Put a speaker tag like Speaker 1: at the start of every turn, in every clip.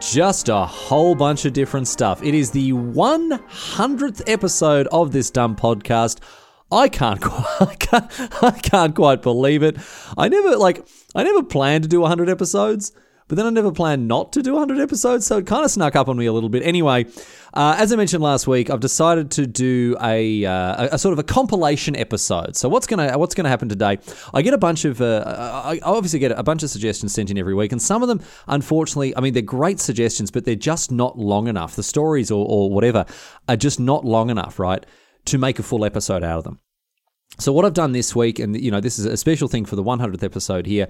Speaker 1: just a whole bunch of different stuff. It is the 100th episode of this dumb podcast. I can't, I can't, I can't quite believe it. I never like, I never planned to do 100 episodes, but then I never planned not to do 100 episodes, so it kind of snuck up on me a little bit. Anyway, uh, as I mentioned last week, I've decided to do a, uh, a, a sort of a compilation episode. So what's gonna what's gonna happen today? I get a bunch of uh, I obviously get a bunch of suggestions sent in every week, and some of them, unfortunately, I mean they're great suggestions, but they're just not long enough. The stories or, or whatever are just not long enough, right, to make a full episode out of them. So what I've done this week, and you know, this is a special thing for the 100th episode here.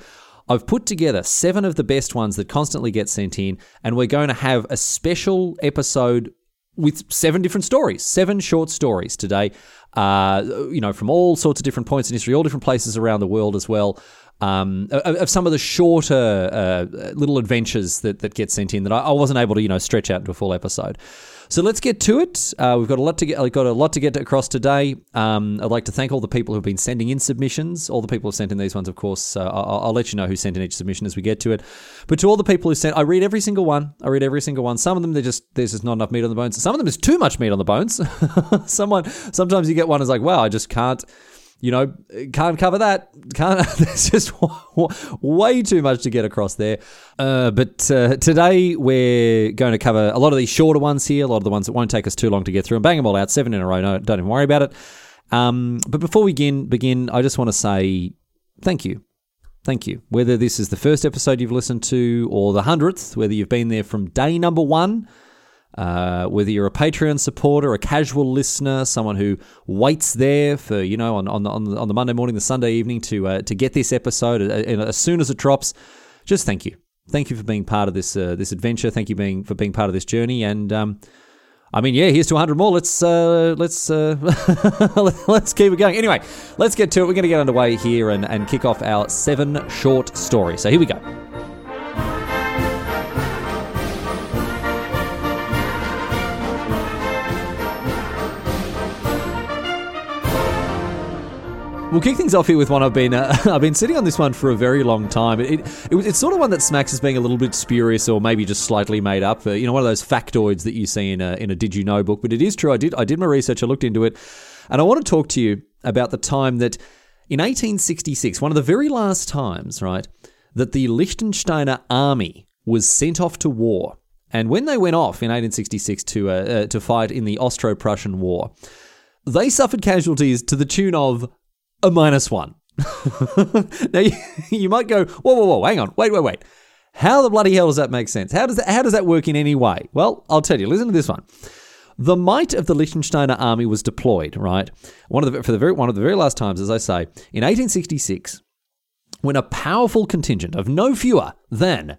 Speaker 1: I've put together seven of the best ones that constantly get sent in, and we're going to have a special episode with seven different stories, seven short stories today. Uh, you know, from all sorts of different points in history, all different places around the world as well. Um, of, of some of the shorter uh, little adventures that, that get sent in that I, I wasn't able to, you know, stretch out into a full episode. So let's get to it. Uh, we've got a lot to get. Got a lot to get across today. Um, I'd like to thank all the people who've been sending in submissions. All the people who've sent in these ones, of course. Uh, I'll, I'll let you know who sent in each submission as we get to it. But to all the people who sent, I read every single one. I read every single one. Some of them, they're just there's just not enough meat on the bones. Some of them, is too much meat on the bones. Someone, sometimes you get one is like, wow, I just can't you know, can't cover that. Can't. There's just way too much to get across there. Uh, but uh, today we're going to cover a lot of these shorter ones here, a lot of the ones that won't take us too long to get through, and bang them all out, seven in a row. No, don't even worry about it. Um, but before we begin, begin, I just want to say thank you. Thank you. Whether this is the first episode you've listened to or the hundredth, whether you've been there from day number one uh, whether you're a Patreon supporter, a casual listener, someone who waits there for you know on on the, on the, on the Monday morning, the Sunday evening to uh, to get this episode uh, as soon as it drops, just thank you, thank you for being part of this uh, this adventure. Thank you being for being part of this journey. And um, I mean, yeah, here's to 100 more. Let's uh, let's uh, let's keep it going. Anyway, let's get to it. We're going to get underway here and and kick off our seven short stories. So here we go. We'll kick things off here with one I've been uh, I've been sitting on this one for a very long time. It, it, it, it's sort of one that smacks as being a little bit spurious or maybe just slightly made up. Uh, you know, one of those factoids that you see in a in a Did You Know book. But it is true. I did I did my research. I looked into it, and I want to talk to you about the time that in 1866, one of the very last times, right, that the Liechtensteiner army was sent off to war. And when they went off in 1866 to uh, uh, to fight in the Austro-Prussian War, they suffered casualties to the tune of a minus one. now you, you might go, whoa, whoa, whoa, hang on, wait, wait, wait. How the bloody hell does that make sense? How does that, how does that work in any way? Well, I'll tell you. Listen to this one. The might of the Liechtensteiner army was deployed. Right, one of the for the very one of the very last times, as I say, in 1866, when a powerful contingent of no fewer than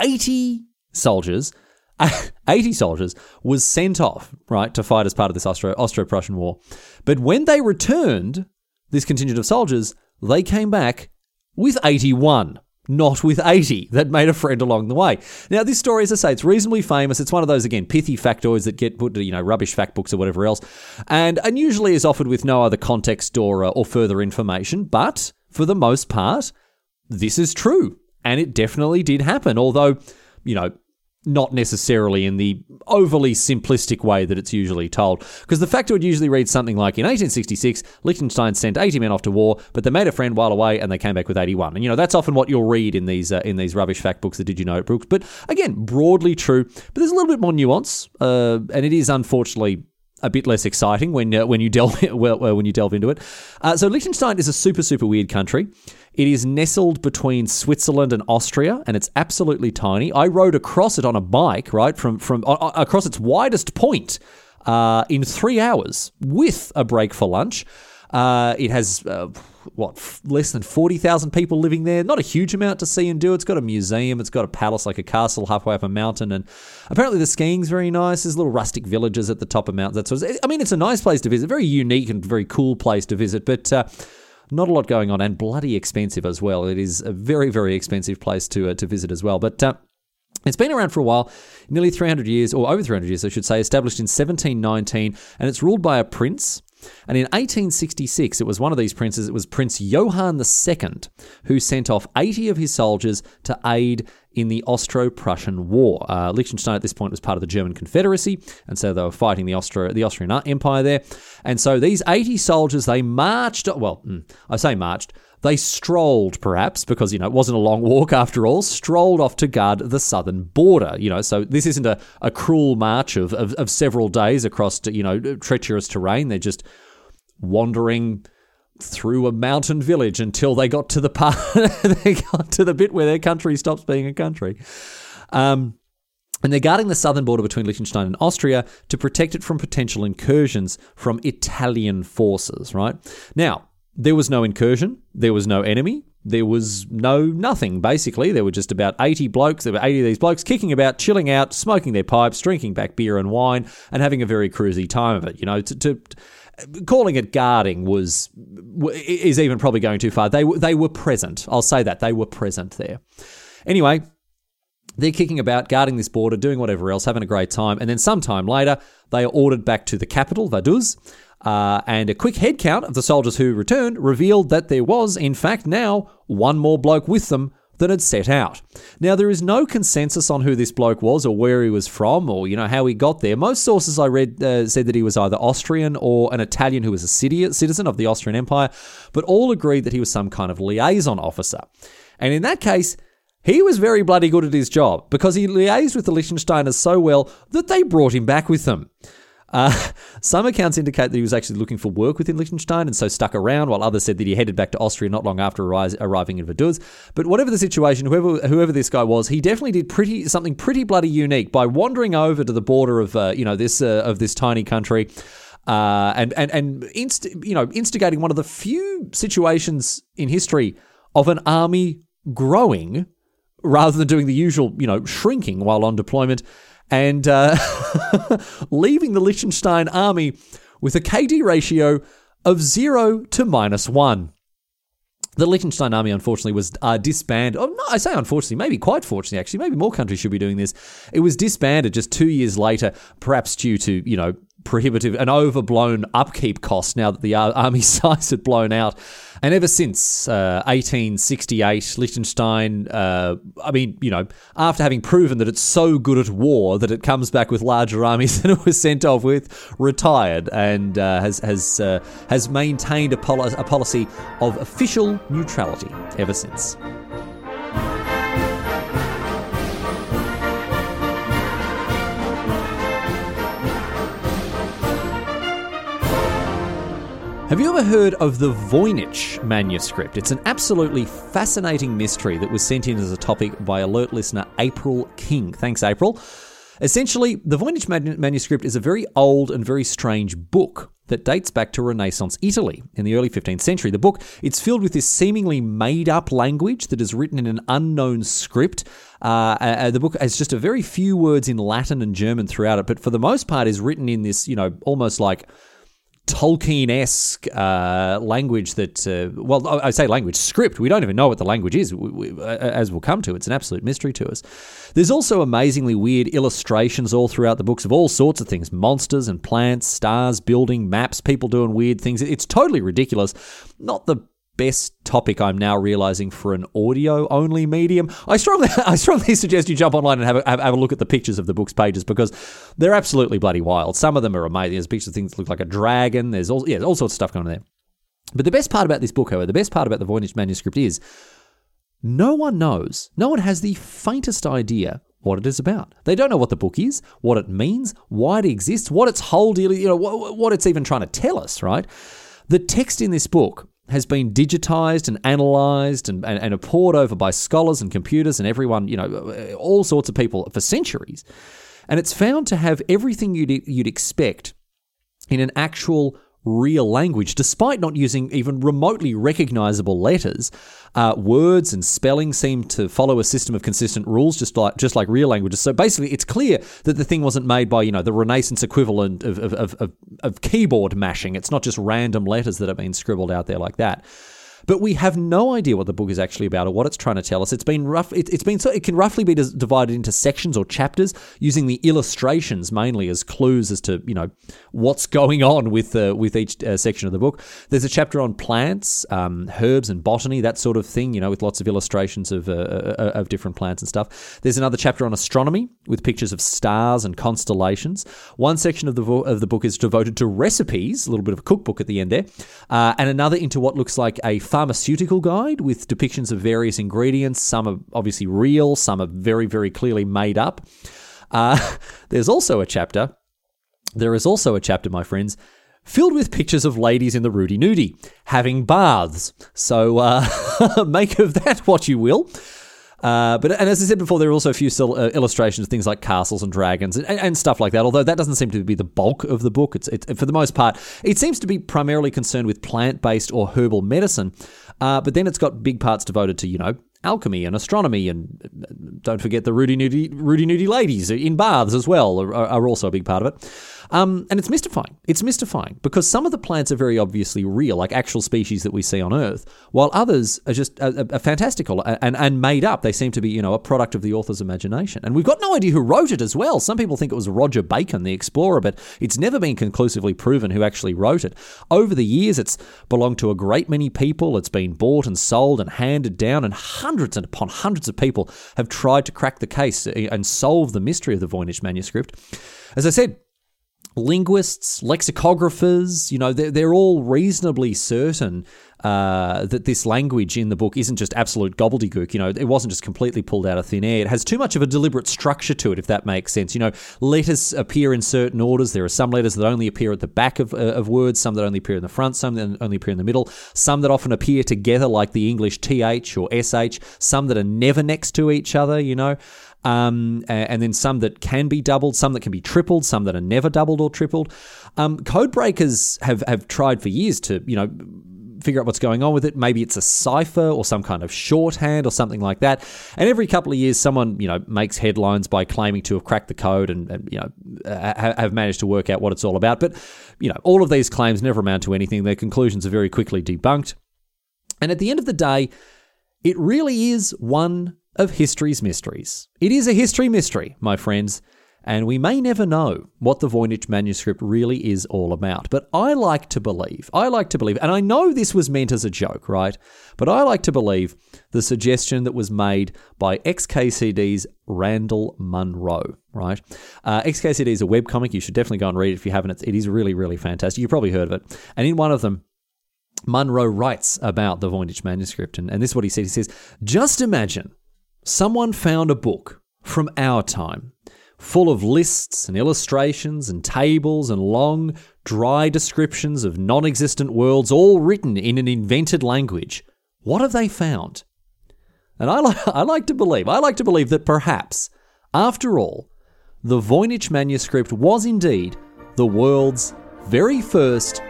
Speaker 1: 80 soldiers 80 soldiers was sent off, right, to fight as part of this Austro- Austro-Prussian War. But when they returned, this contingent of soldiers, they came back with 81 not with 80 that made a friend along the way. Now, this story, as I say, it's reasonably famous. It's one of those, again, pithy factoids that get put to, you know, rubbish fact books or whatever else, and, and usually is offered with no other context or, uh, or further information. But for the most part, this is true. And it definitely did happen. Although, you know, not necessarily in the overly simplistic way that it's usually told. Because the factoid usually reads something like In 1866, Liechtenstein sent 80 men off to war, but they made a friend while away and they came back with 81. And, you know, that's often what you'll read in these uh, in these rubbish fact books, the Did You Know It books. But again, broadly true. But there's a little bit more nuance, uh, and it is unfortunately a bit less exciting when uh, when you delve well, when you delve into it. Uh, so Liechtenstein is a super super weird country. It is nestled between Switzerland and Austria, and it's absolutely tiny. I rode across it on a bike, right from from across its widest point uh, in three hours with a break for lunch. Uh, it has uh, what f- less than forty thousand people living there. Not a huge amount to see and do. It's got a museum. It's got a palace like a castle halfway up a mountain, and apparently the skiing's very nice. There's little rustic villages at the top of mountains. That sort of, I mean, it's a nice place to visit. Very unique and very cool place to visit, but. Uh, not a lot going on, and bloody expensive as well. It is a very, very expensive place to uh, to visit as well. But uh, it's been around for a while, nearly 300 years, or over 300 years, I should say, established in 1719, and it's ruled by a prince. And in 1866, it was one of these princes, it was Prince Johann II, who sent off 80 of his soldiers to aid in the Austro Prussian War. Uh, Liechtenstein at this point was part of the German Confederacy, and so they were fighting the, Austro- the Austrian Empire there. And so these 80 soldiers, they marched, well, hmm, I say marched, they strolled, perhaps, because, you know, it wasn't a long walk after all, strolled off to guard the southern border, you know. So this isn't a, a cruel march of, of, of several days across, you know, treacherous terrain. They're just wandering through a mountain village until they got to the part they got to the bit where their country stops being a country. Um, and they're guarding the southern border between Liechtenstein and Austria to protect it from potential incursions from Italian forces, right? Now, there was no incursion, there was no enemy, there was no nothing, basically. There were just about 80 blokes, there were 80 of these blokes kicking about, chilling out, smoking their pipes, drinking back beer and wine, and having a very cruisy time of it. You know, to, to calling it guarding was is even probably going too far. They they were present. I'll say that they were present there. Anyway, they're kicking about, guarding this border, doing whatever else, having a great time, and then sometime later they are ordered back to the capital, Vaduz. Uh, and a quick head count of the soldiers who returned revealed that there was, in fact, now one more bloke with them that had set out. Now, there is no consensus on who this bloke was or where he was from or, you know, how he got there. Most sources I read uh, said that he was either Austrian or an Italian who was a city- citizen of the Austrian Empire, but all agreed that he was some kind of liaison officer. And in that case, he was very bloody good at his job because he liaised with the Liechtensteiners so well that they brought him back with them. Uh, some accounts indicate that he was actually looking for work within Liechtenstein and so stuck around, while others said that he headed back to Austria not long after arriving in Vaduz. But whatever the situation, whoever whoever this guy was, he definitely did pretty something pretty bloody unique by wandering over to the border of uh, you know this uh, of this tiny country. Uh, and and and inst- you know instigating one of the few situations in history of an army growing rather than doing the usual you know shrinking while on deployment and uh, leaving the Liechtenstein army with a KD ratio of 0 to minus 1. The Liechtenstein army, unfortunately, was uh, disbanded. Oh, no, I say unfortunately, maybe quite fortunately, actually. Maybe more countries should be doing this. It was disbanded just two years later, perhaps due to, you know, prohibitive and overblown upkeep costs now that the army size had blown out. And ever since uh, 1868, Liechtenstein, uh, I mean, you know, after having proven that it's so good at war that it comes back with larger armies than it was sent off with, retired and uh, has has uh, has maintained a, poli- a policy of official neutrality ever since. Have you ever heard of the Voynich manuscript? It's an absolutely fascinating mystery that was sent in as a topic by alert listener April King. Thanks, April. Essentially, the Voynich manuscript is a very old and very strange book that dates back to Renaissance Italy in the early 15th century. The book it's filled with this seemingly made-up language that is written in an unknown script. Uh, uh, the book has just a very few words in Latin and German throughout it, but for the most part is written in this, you know, almost like Tolkien esque uh, language that, uh, well, I say language, script. We don't even know what the language is, we, we, as we'll come to. It's an absolute mystery to us. There's also amazingly weird illustrations all throughout the books of all sorts of things monsters and plants, stars, building, maps, people doing weird things. It's totally ridiculous. Not the best topic I'm now realizing for an audio only medium. I strongly I strongly suggest you jump online and have a, have, a look at the pictures of the book's pages because they're absolutely bloody wild. Some of them are amazing. There's pictures of things that look like a dragon. There's all yeah, all sorts of stuff going on there. But the best part about this book, however, the best part about the Voynich manuscript is no one knows, no one has the faintest idea what it is about. They don't know what the book is, what it means, why it exists, what its whole deal, you know, what, what it's even trying to tell us, right? The text in this book has been digitized and analyzed and, and, and poured over by scholars and computers and everyone, you know, all sorts of people for centuries. And it's found to have everything you'd, you'd expect in an actual real language, despite not using even remotely recognizable letters. Uh, words and spelling seem to follow a system of consistent rules, just like just like real languages. So basically, it's clear that the thing wasn't made by you know the Renaissance equivalent of of, of, of, of keyboard mashing. It's not just random letters that have been scribbled out there like that. But we have no idea what the book is actually about or what it's trying to tell us. It's been rough. It, has been so it can roughly be divided into sections or chapters using the illustrations mainly as clues as to you know what's going on with uh, with each uh, section of the book. There's a chapter on plants, um, herbs, and botany, that sort of thing. You know, with lots of illustrations of uh, uh, uh of different plants and stuff. There's another chapter on astronomy with pictures of stars and constellations. One section of the vo- of the book is devoted to recipes, a little bit of a cookbook at the end there, uh, and another into what looks like a pharmaceutical guide with depictions of various ingredients. Some are obviously real, some are very, very clearly made up. Uh, there's also a chapter. There is also a chapter, my friends, filled with pictures of ladies in the Rudy Nudie having baths. So uh, make of that what you will. Uh, but and as I said before, there are also a few still, uh, illustrations of things like castles and dragons and, and, stuff like that. Although that doesn't seem to be the bulk of the book. It's, it, for the most part, it seems to be primarily concerned with plant-based or herbal medicine. Uh, but then it's got big parts devoted to you know alchemy and astronomy, and uh, don't forget the Rudy Nudie, Rudy Nudie ladies in baths as well are, are also a big part of it. Um, and it's mystifying. It's mystifying because some of the plants are very obviously real, like actual species that we see on Earth, while others are just are fantastical and, and made up. They seem to be, you know, a product of the author's imagination. And we've got no idea who wrote it as well. Some people think it was Roger Bacon, the explorer, but it's never been conclusively proven who actually wrote it. Over the years, it's belonged to a great many people. It's been bought and sold and handed down, and hundreds and upon hundreds of people have tried to crack the case and solve the mystery of the Voynich manuscript. As I said, linguists, lexicographers, you know, they're, they're all reasonably certain uh, that this language in the book isn't just absolute gobbledygook. You know, it wasn't just completely pulled out of thin air. It has too much of a deliberate structure to it, if that makes sense. You know, letters appear in certain orders. There are some letters that only appear at the back of, uh, of words, some that only appear in the front, some that only appear in the middle, some that often appear together, like the English th or sh, some that are never next to each other, you know. Um, and then some that can be doubled, some that can be tripled, some that are never doubled or tripled. Um, code breakers have, have tried for years to, you know, figure out what's going on with it. Maybe it's a cipher or some kind of shorthand or something like that. And every couple of years, someone you know makes headlines by claiming to have cracked the code and, and you know have managed to work out what it's all about. But you know all of these claims never amount to anything. Their conclusions are very quickly debunked. And at the end of the day, it really is one of history's mysteries. It is a history mystery, my friends, and we may never know what the Voynich manuscript really is all about. But I like to believe, I like to believe, and I know this was meant as a joke, right? But I like to believe the suggestion that was made by XKCD's Randall Munroe, right? Uh, XKCD is a webcomic. You should definitely go and read it if you haven't. it is really, really fantastic. You've probably heard of it. And in one of them, Munroe writes about the Voynich manuscript, and, and this is what he said. He says, Just imagine someone found a book from our time full of lists and illustrations and tables and long, dry descriptions of non existent worlds, all written in an invented language. What have they found? And I, li- I like to believe, I like to believe that perhaps, after all, the Voynich manuscript was indeed the world's very first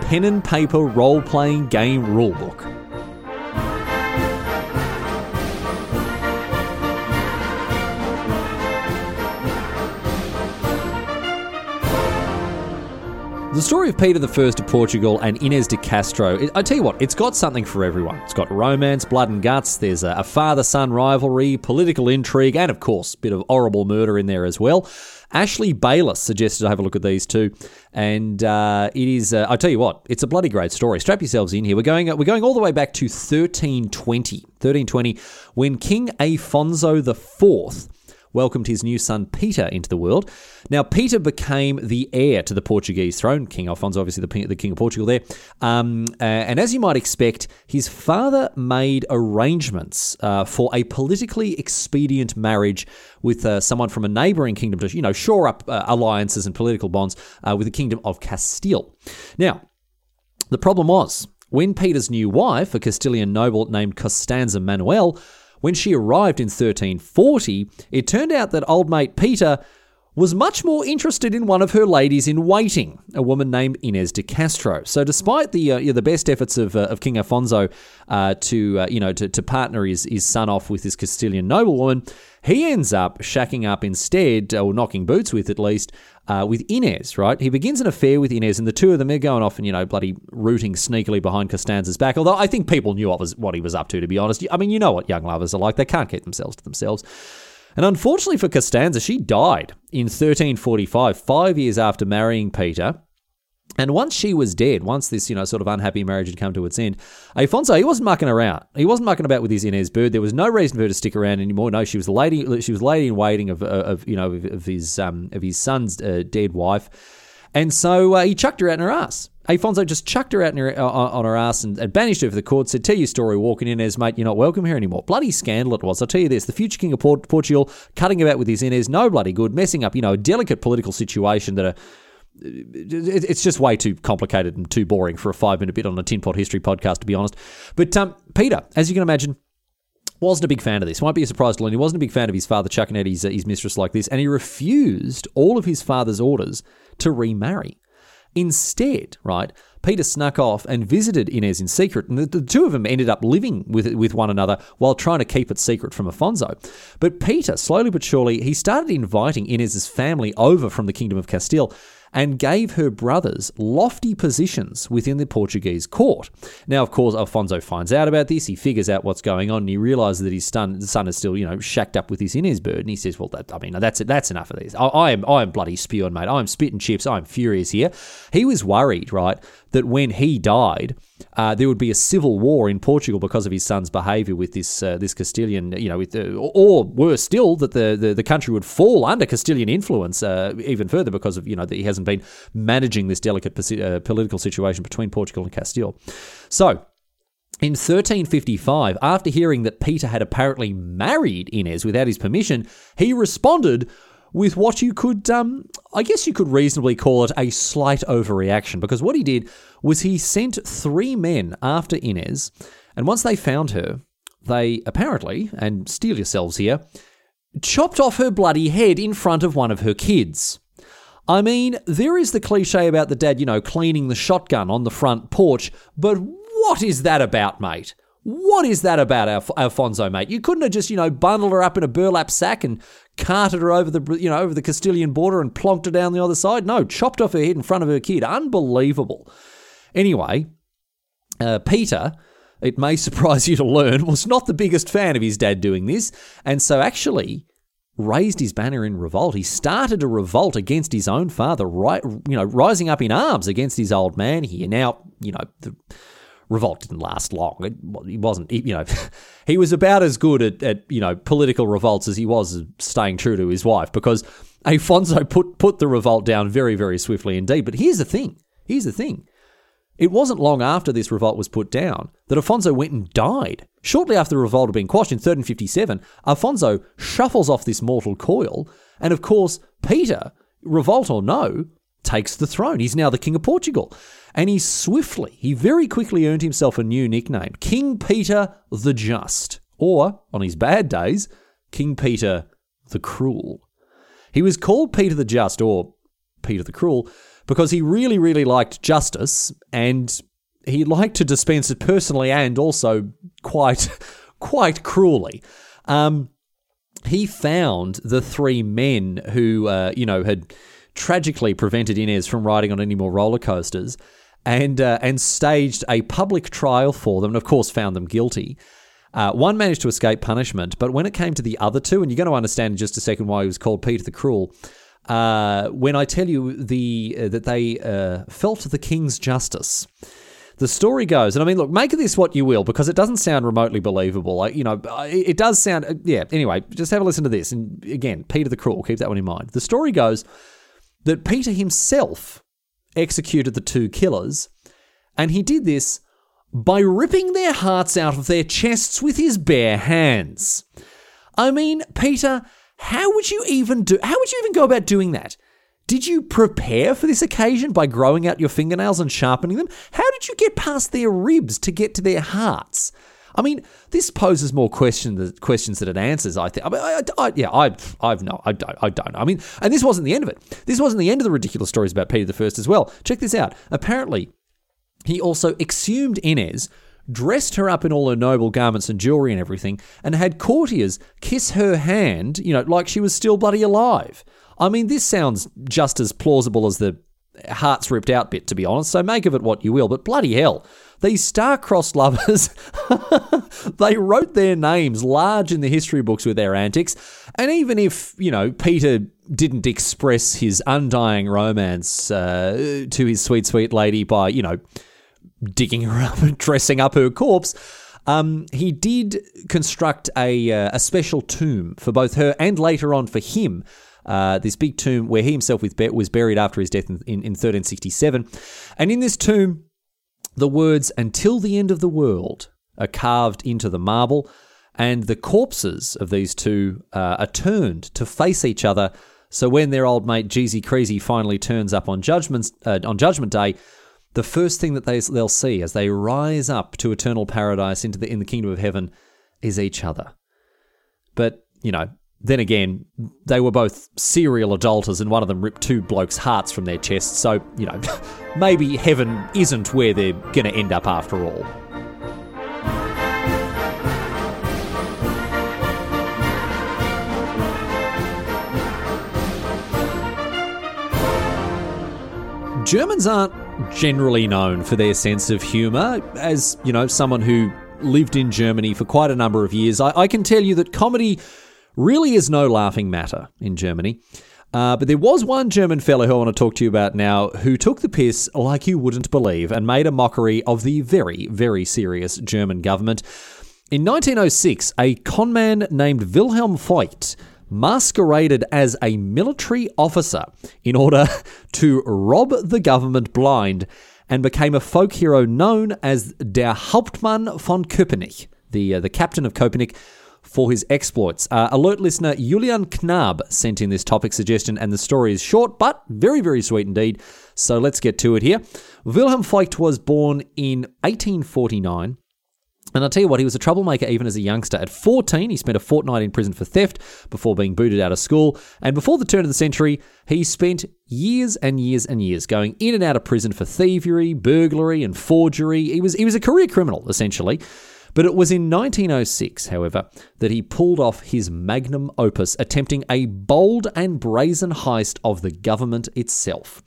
Speaker 1: pen and paper role playing game rulebook. The story of Peter I of Portugal and Ines de Castro, I tell you what, it's got something for everyone. It's got romance, blood and guts, there's a father son rivalry, political intrigue, and of course, a bit of horrible murder in there as well. Ashley Bayliss suggested I have a look at these two, and uh, it is. Uh, I tell you what, it's a bloody great story. Strap yourselves in here. We're going. We're going all the way back to 1320. 1320, when King Afonso IV welcomed his new son Peter into the world. Now, Peter became the heir to the Portuguese throne. King Alfonso, obviously the, the King of Portugal there. Um, uh, and as you might expect, his father made arrangements uh, for a politically expedient marriage with uh, someone from a neighbouring kingdom to, you know, shore up uh, alliances and political bonds uh, with the kingdom of Castile. Now, the problem was, when Peter's new wife, a Castilian noble named Costanza Manuel, when she arrived in 1340, it turned out that old mate Peter was much more interested in one of her ladies in waiting, a woman named Ines de Castro. So, despite the uh, the best efforts of, uh, of King Afonso uh, to uh, you know to, to partner his, his son off with this Castilian noblewoman, he ends up shacking up instead, or knocking boots with at least, uh, with Ines, right? He begins an affair with Ines, and the two of them are going off and, you know, bloody rooting sneakily behind Costanza's back. Although I think people knew what, he was up to, to be honest. I mean, you know what young lovers are like. They can't keep themselves to themselves. And unfortunately for Costanza, she died in 1345, five years after marrying Peter. And once she was dead, once this, you know, sort of unhappy marriage had come to its end, Afonso, he wasn't mucking around. He wasn't mucking about with his Ines bird. There was no reason for her to stick around anymore. No, she was lady. She was lady in waiting of, of you know, of, his um, of his son's uh, dead wife, and so uh, he chucked her out in her ass. Afonso just chucked her out her, uh, on her ass and, and, banished her for the court. Said, "Tell your story, walking in as mate. You're not welcome here anymore." Bloody scandal it was. I'll tell you this: the future king of Port- Portugal cutting about with his Ines, no bloody good, messing up, you know, a delicate political situation that a it's just way too complicated and too boring for a five minute bit on a tin pot history podcast, to be honest. But um, Peter, as you can imagine, wasn't a big fan of this. Might be a surprise to learn he wasn't a big fan of his father chucking out his, uh, his mistress like this, and he refused all of his father's orders to remarry. Instead, right, Peter snuck off and visited Ines in secret, and the, the, two of them ended up living with with one another while trying to keep it secret from Afonso. But Peter, slowly but surely, he started inviting Ines's family over from the Kingdom of Castile and gave her brothers lofty positions within the Portuguese court. Now, of course, Alfonso finds out about this. He figures out what's going on, and he realizes that his son, son is still, you know, shacked up with this Ines bird. And he says, "Well, that, I mean, that's it. That's enough of this. I, I am, I am bloody spewing, mate. I'm spitting chips. I'm furious here." He was worried, right, that when he died, uh, there would be a civil war in Portugal because of his son's behaviour with this uh, this Castilian, you know, with the, or worse still, that the, the, the country would fall under Castilian influence uh, even further because of you know that he hasn't been managing this delicate uh, political situation between Portugal and Castile. So. In 1355, after hearing that Peter had apparently married Ines without his permission, he responded with what you could, um, I guess you could reasonably call it a slight overreaction, because what he did was he sent three men after Ines, and once they found her, they apparently, and steel yourselves here, chopped off her bloody head in front of one of her kids. I mean, there is the cliche about the dad, you know, cleaning the shotgun on the front porch, but what is that about, mate? What is that about, Alf- Alfonso, mate? You couldn't have just, you know, bundled her up in a burlap sack and carted her over the, you know, over the Castilian border and plonked her down the other side. No, chopped off her head in front of her kid. Unbelievable. Anyway, uh, Peter, it may surprise you to learn, was not the biggest fan of his dad doing this, and so actually raised his banner in revolt. He started a revolt against his own father, right, you know, rising up in arms against his old man here. Now, you know, the revolt didn't last long. It, he wasn't, you know, he was about as good at, at, you know, political revolts as he was staying true to his wife because Afonso put, put the revolt down very, very swiftly indeed. But here's the thing. Here's the thing. It wasn't long after this revolt was put down that Afonso went and died. Shortly after the revolt had been quashed in 1357, Afonso shuffles off this mortal coil, and of course, Peter, revolt or no, takes the throne. He's now the King of Portugal. And he swiftly, he very quickly earned himself a new nickname King Peter the Just, or, on his bad days, King Peter the Cruel. He was called Peter the Just, or Peter the Cruel, because he really, really liked justice and he liked to dispense it personally and also quite, quite cruelly. Um, he found the three men who, uh, you know, had tragically prevented Ines from riding on any more roller coasters and, uh, and staged a public trial for them and, of course, found them guilty. Uh, one managed to escape punishment, but when it came to the other two, and you're going to understand in just a second why he was called Peter the Cruel, uh, when I tell you the uh, that they uh, felt the king's justice. The story goes, and I mean, look, make of this what you will, because it doesn't sound remotely believable. You know, it, it does sound, uh, yeah. Anyway, just have a listen to this, and again, Peter the Cruel, keep that one in mind. The story goes that Peter himself executed the two killers, and he did this by ripping their hearts out of their chests with his bare hands. I mean, Peter, how would you even do how would you even go about doing that? Did you prepare for this occasion by growing out your fingernails and sharpening them? How did you get past their ribs to get to their hearts? I mean, this poses more question, questions than it answers. I think. I mean, I, I, yeah, I, I've no, I don't, I don't. I mean, and this wasn't the end of it. This wasn't the end of the ridiculous stories about Peter the First as well. Check this out. Apparently, he also exhumed Ines, dressed her up in all her noble garments and jewelry and everything, and had courtiers kiss her hand, you know, like she was still bloody alive. I mean, this sounds just as plausible as the hearts ripped out bit, to be honest, so make of it what you will, but bloody hell. These star-crossed lovers, they wrote their names large in the history books with their antics, and even if, you know, Peter didn't express his undying romance uh, to his sweet, sweet lady by, you know, digging her up and dressing up her corpse. Um, he did construct a, uh, a special tomb for both her and later on for him. Uh, this big tomb where he himself was buried after his death in, in, in 1367. And in this tomb, the words until the end of the world are carved into the marble, and the corpses of these two uh, are turned to face each other. So when their old mate Jeezy Creasy finally turns up on Judgment, uh, on Judgment Day, the first thing that they, they'll see as they rise up to eternal paradise into the in the kingdom of heaven is each other. But you know, then again, they were both serial adulterers, and one of them ripped two blokes' hearts from their chests. So you know, maybe heaven isn't where they're going to end up after all. Germans aren't generally known for their sense of humour. As, you know, someone who lived in Germany for quite a number of years, I, I can tell you that comedy really is no laughing matter in Germany. Uh, but there was one German fellow who I want to talk to you about now who took the piss like you wouldn't believe and made a mockery of the very, very serious German government. In 1906, a conman named Wilhelm Voigt masqueraded as a military officer in order to rob the government blind and became a folk hero known as Der Hauptmann von Köpenick, the, uh, the captain of Köpenick, for his exploits. Uh, alert listener Julian Knab sent in this topic suggestion, and the story is short but very, very sweet indeed. So let's get to it here. Wilhelm Voigt was born in 1849 and I'll tell you what, he was a troublemaker even as a youngster. At 14, he spent a fortnight in prison for theft before being booted out of school. And before the turn of the century, he spent years and years and years going in and out of prison for thievery, burglary, and forgery. He was, he was a career criminal, essentially. But it was in 1906, however, that he pulled off his magnum opus, attempting a bold and brazen heist of the government itself.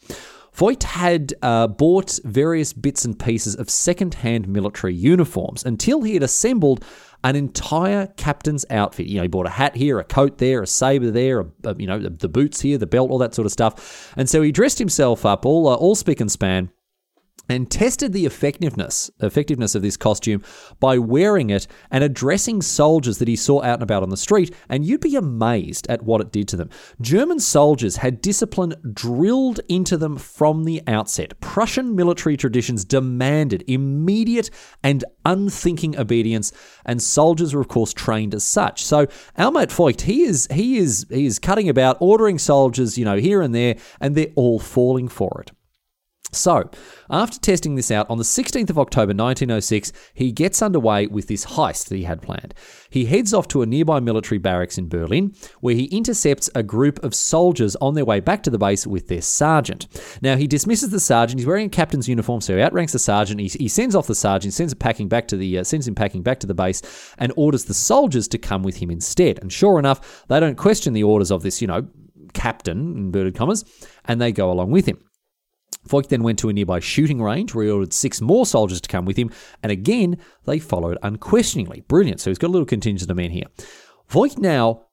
Speaker 1: Voigt had uh, bought various bits and pieces of second-hand military uniforms until he had assembled an entire captain's outfit. You know, he bought a hat here, a coat there, a saber there, a, a, you know, the, the, boots here, the belt, all that sort of stuff. And so he dressed himself up, all uh, all spick and span, and tested the effectiveness effectiveness of this costume by wearing it and addressing soldiers that he saw out and about on the street and you'd be amazed at what it did to them. German soldiers had discipline drilled into them from the outset. Prussian military traditions demanded immediate and unthinking obedience and soldiers were of course trained as such. So old mate Voigt he is he is he is cutting about ordering soldiers you know here and there and they're all falling for it so, after testing this out on the 16th of October 1906, he gets underway with this heist that he had planned. He heads off to a nearby military barracks in Berlin, where he intercepts a group of soldiers on their way back to the base with their sergeant. Now, he dismisses the sergeant. He's wearing a captain's uniform, so he outranks the sergeant. He, he sends off the sergeant, sends him packing back to the uh, sends him packing back to the base, and orders the soldiers to come with him instead. And sure enough, they don't question the orders of this, you know, captain, inverted commas, and they go along with him. Voigt then went to a nearby shooting range where he ordered six more soldiers to come with him, and again, they followed unquestioningly. Brilliant. So he's got a little contingent of men here. Voigt now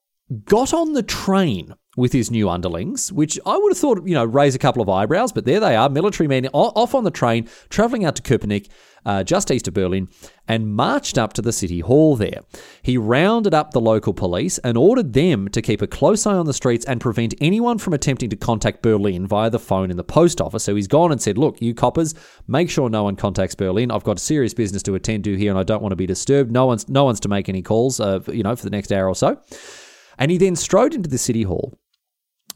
Speaker 1: got on the train with his new underlings, which I would have thought, you know, raise a couple of eyebrows, but there they are, military men off on the train, traveling out to Köpenick, uh, just east of Berlin, and marched up to the city hall there. He rounded up the local police and ordered them to keep a close eye on the streets and prevent anyone from attempting to contact Berlin via the phone in the post office. So he's gone and said, Look, you coppers, make sure no one contacts Berlin. I've got serious business to attend to here and I don't want to be disturbed. No one's, no one's to make any calls, uh, you know, for the next hour or so. And he then strode into the city hall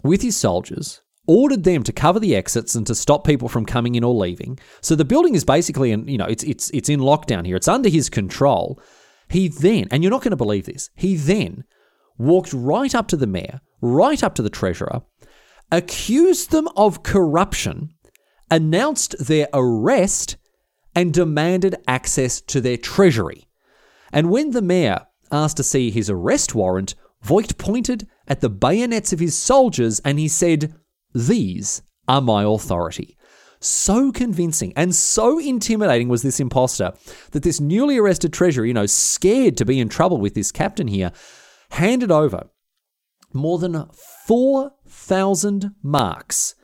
Speaker 1: with his soldiers, ordered them to cover the exits and to stop people from coming in or leaving. So the building is basically, in, you know, it's it's it's in lockdown here. It's under his control. He then, and you're not going to believe this, he then walked right up to the mayor, right up to the treasurer, accused them of corruption, announced their arrest, and demanded access to their treasury. And when the mayor asked to see his arrest warrant, Voigt pointed at the bayonets of his soldiers and he said, These are my authority. So convincing and so intimidating was this impostor that this newly arrested treasurer, you know, scared to be in trouble with this captain here, handed over more than 4,000 marks,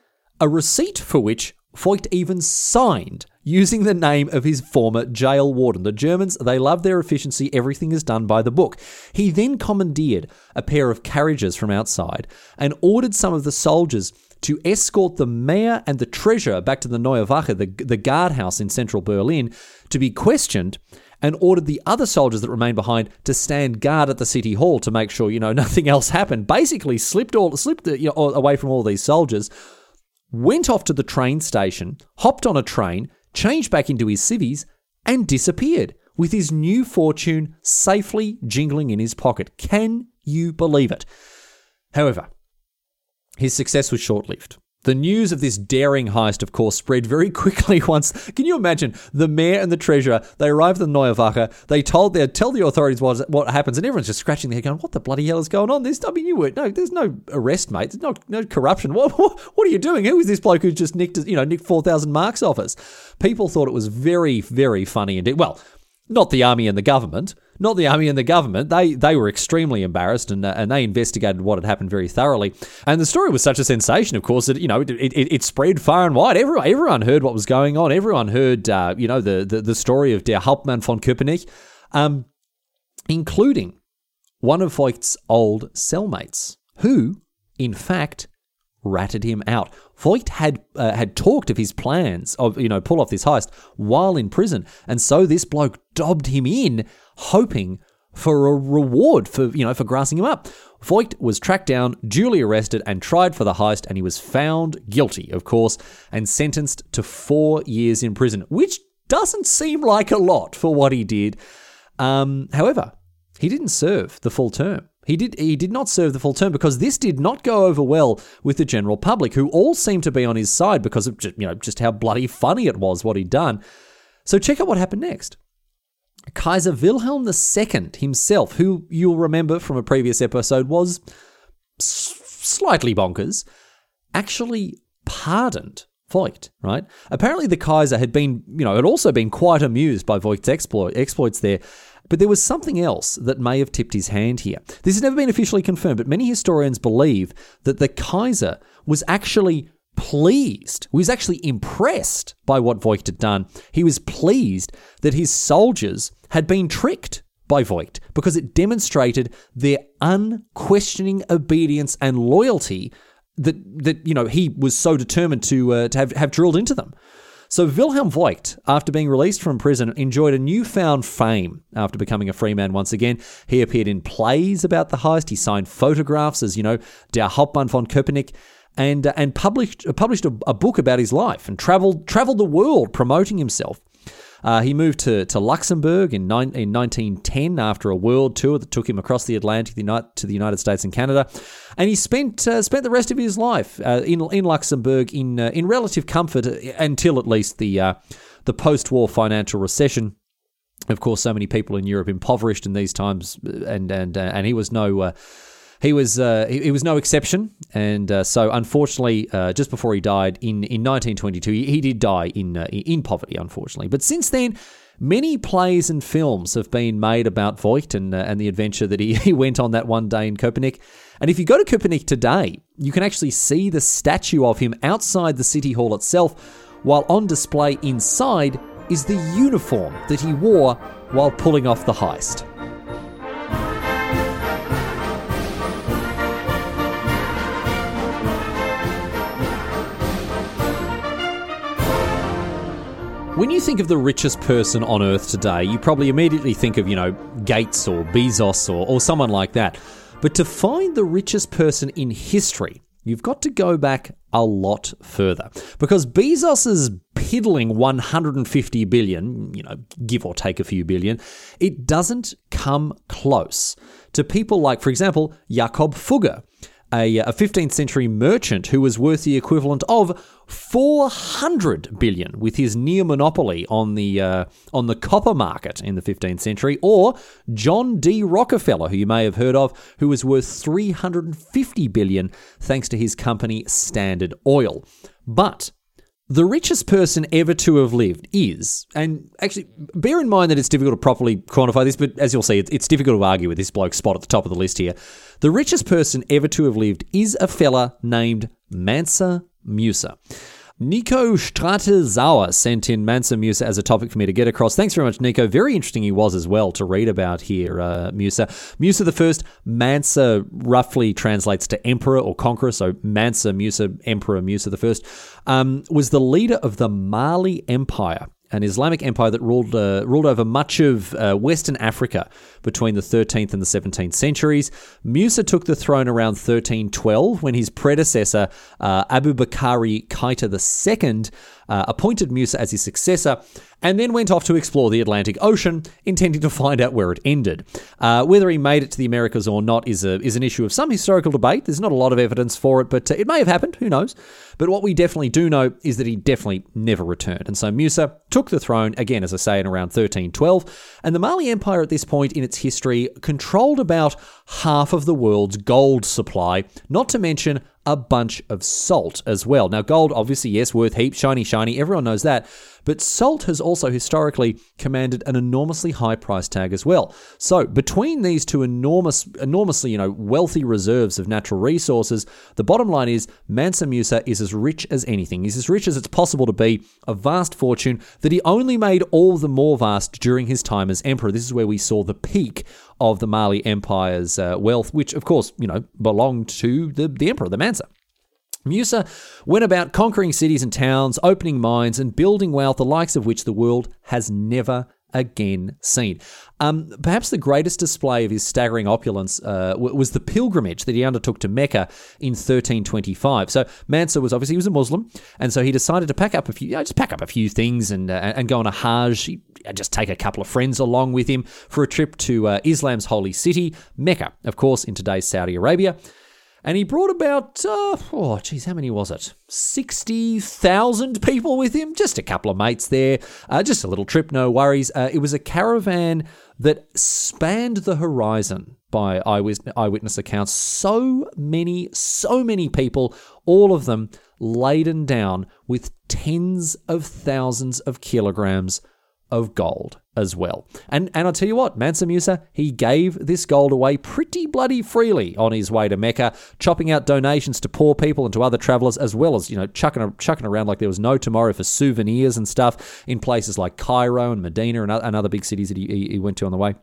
Speaker 1: a receipt for which Voigt even signed using the name of his former jail warden. The Germans, they love their efficiency. Everything is done by the book. He then commandeered a pair of carriages from outside and ordered some of the soldiers to escort the mayor and the treasurer back to the Neue Wache, the, the guardhouse in central Berlin, to be questioned and ordered the other soldiers that remained behind to stand guard at the city hall to make sure, you know, nothing else happened. Basically, slipped all slipped you know, away from all these soldiers, went off to the train station, hopped on a train, changed back into his civvies, and disappeared with his new fortune safely jingling in his pocket. Can you believe it? However, his success was short lived. The news of this daring heist, of course, spread very quickly once. Can you imagine the mayor and the treasurer? They arrive at the Neue Wache. They told they tell the authorities what what happens, and everyone's just scratching their head, going, "What the bloody hell is going on?" This, I mean, you were no, there's no arrest, mate. There's no no corruption. What what, what are you doing? Who is this bloke who just nicked you know nicked four thousand marks off us? People thought it was very very funny indeed. Well, not the army and the government not the army and the government. They they were extremely embarrassed and uh, and they investigated what had happened very thoroughly. And the story was such a sensation, of course, that you know it, it, it spread far and wide. Everyone everyone heard what was going on. Everyone heard uh, you know the, the the story of Der Hauptmann von Köpenick, um, including one of Voigt's old cellmates, who in fact ratted him out. Voigt had uh, had talked of his plans of you know pull off this heist while in prison, and so this bloke dobbed him in, hoping for a reward for you know for grassing him up. Voigt was tracked down, duly arrested, and tried for the heist, and he was found guilty, of course, and sentenced to four years in prison, which doesn't seem like a lot for what he did. Um, however, he didn't serve the full term. He did he did not serve the full term because this did not go over well with the general public, who all seemed to be on his side because of just, you know just how bloody funny it was what he'd done. So check out what happened next. Kaiser Wilhelm II himself, who you'll remember from a previous episode was slightly bonkers, actually pardoned Voigt, right? Apparently the Kaiser had been, you know, had also been quite amused by Voigt's exploit, exploits there but there was something else that may have tipped his hand here. This has never been officially confirmed, but many historians believe that the Kaiser was actually pleased, he was actually impressed by what Voigt had done. He was pleased that his soldiers had been tricked by Voigt because it demonstrated their unquestioning obedience and loyalty that that you know he was so determined to uh, to have, have drilled into them. So Wilhelm Voigt, after being released from prison, enjoyed a newfound fame after becoming a free man once again. He appeared in plays about the heist. He signed photographs as, you know, Der Hauptmann von Köpenick and uh, and published uh, published a, a, book about his life and traveled traveled the world promoting himself. Uh, he moved to, to Luxembourg in, in 1910 after a world tour that took him across the Atlantic to the United States and Canada, and he spent uh, spent the rest of his life uh, in in Luxembourg in uh, in relative comfort uh, until at least the uh, the post war financial recession. Of course, so many people in Europe impoverished in these times, and and and he was no He was uh, he, he was no exception, and uh, so unfortunately, uh, just before he died in, in 1922, he, he did die in uh, in poverty, unfortunately. But since then, many plays and films have been made about Voigt and uh, and the adventure that he, he went on that one day in Köpenick. And if you go to Köpenick today, you can actually see the statue of him outside the city hall itself, while on display inside is the uniform that he wore while pulling off the heist. When you think of the richest person on earth today, you probably immediately think of, you know, Gates or Bezos or, or someone like that. But to find the richest person in history, you've got to go back a lot further. Because Bezos's piddling 150 billion, you know, give or take a few billion, it doesn't come close to people like, for example, Jakob Fugger, a, a 15th century merchant who was worth the equivalent of 400 billion with his near monopoly on the uh, on the copper market in the 15th century, or John D. Rockefeller, who you may have heard of, who was worth 350 billion thanks to his company Standard Oil. But the richest person ever to have lived is, and actually, bear in mind that it's difficult to properly quantify this, but as you'll see, it's difficult to argue with this bloke spot at the top of the list here. The richest person ever to have lived is a fella named Mansa Musa. Nico Strate sent in Mansa Musa as a topic for me to get across. Thanks very much, Nico. Very interesting he was as well to read about here, uh, Musa. Musa the first, Mansa roughly translates to emperor or conqueror, so Mansa Musa, Emperor Musa the first, um, was the leader of the Mali Empire an Islamic empire that ruled uh, ruled over much of uh, Western Africa between the 13th and the 17th centuries. Musa took the throne around 1312 when his predecessor uh, Abu Bakari Keita II uh, appointed Musa as his successor and then went off to explore the Atlantic Ocean, intending to find out where it ended. Uh, whether he made it to the Americas or not is, a, is an issue of some historical debate. There's not a lot of evidence for it, but uh, it may have happened. Who knows? But what we definitely do know is that he definitely never returned. And so Musa took the throne, again, as I say, in around 1312. And the Mali Empire at this point in its history controlled about half of the world's gold supply, not to mention a bunch of salt as well. Now, gold, obviously, yes, worth heaps, shiny, shiny, everyone knows that. But salt has also historically commanded an enormously high price tag as well. So between these two enormous, enormously, you know, wealthy reserves of natural resources, the bottom line is Mansa Musa is as rich as anything. He's as rich as it's possible to be, a vast fortune that he only made all the more vast during his time as emperor. This is where we saw the peak of the Mali Empire's uh, wealth, which of course, you know, belonged to the, the emperor, the Mansa. Musa went about conquering cities and towns, opening mines, and building wealth the likes of which the world has never again seen. Um, perhaps the greatest display of his staggering opulence uh, was the pilgrimage that he undertook to Mecca in 1325. So Mansa was obviously he was a Muslim, and so he decided to pack up a few, you know, just pack up a few things and uh, and go on a Hajj. He, uh, just take a couple of friends along with him for a trip to uh, Islam's holy city, Mecca, of course, in today's Saudi Arabia. And he brought about, uh, oh, geez, how many was it? 60,000 people with him. Just a couple of mates there. Uh, just a little trip, no worries. Uh, it was a caravan that spanned the horizon by eyewitness, eyewitness accounts. So many, so many people, all of them laden down with tens of thousands of kilograms of gold as well. And and I'll tell you what, Mansa Musa, he gave this gold away pretty bloody freely on his way to Mecca, chopping out donations to poor people and to other travelers, as well as, you know, chucking, chucking around like there was no tomorrow for souvenirs and stuff in places like Cairo and Medina and, other big cities that he, he went to on the way.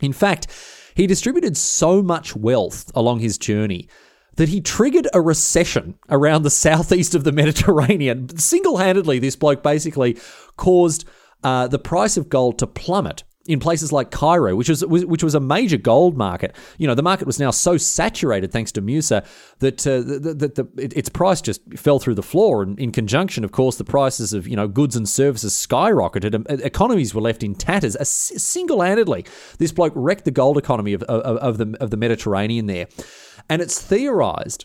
Speaker 1: In fact, he distributed so much wealth along his journey that he triggered a recession around the southeast of the Mediterranean. Single handedly, this bloke basically caused uh, the price of gold to plummet in places like Cairo, which was which was a major gold market. You know, the market was now so saturated thanks to Musa that uh, that, the, its price just fell through the floor. And in conjunction, of course, the prices of you know goods and services skyrocketed. Economies were left in tatters. Single handedly, this bloke wrecked the gold economy of, of, of the of the Mediterranean there. And it's theorized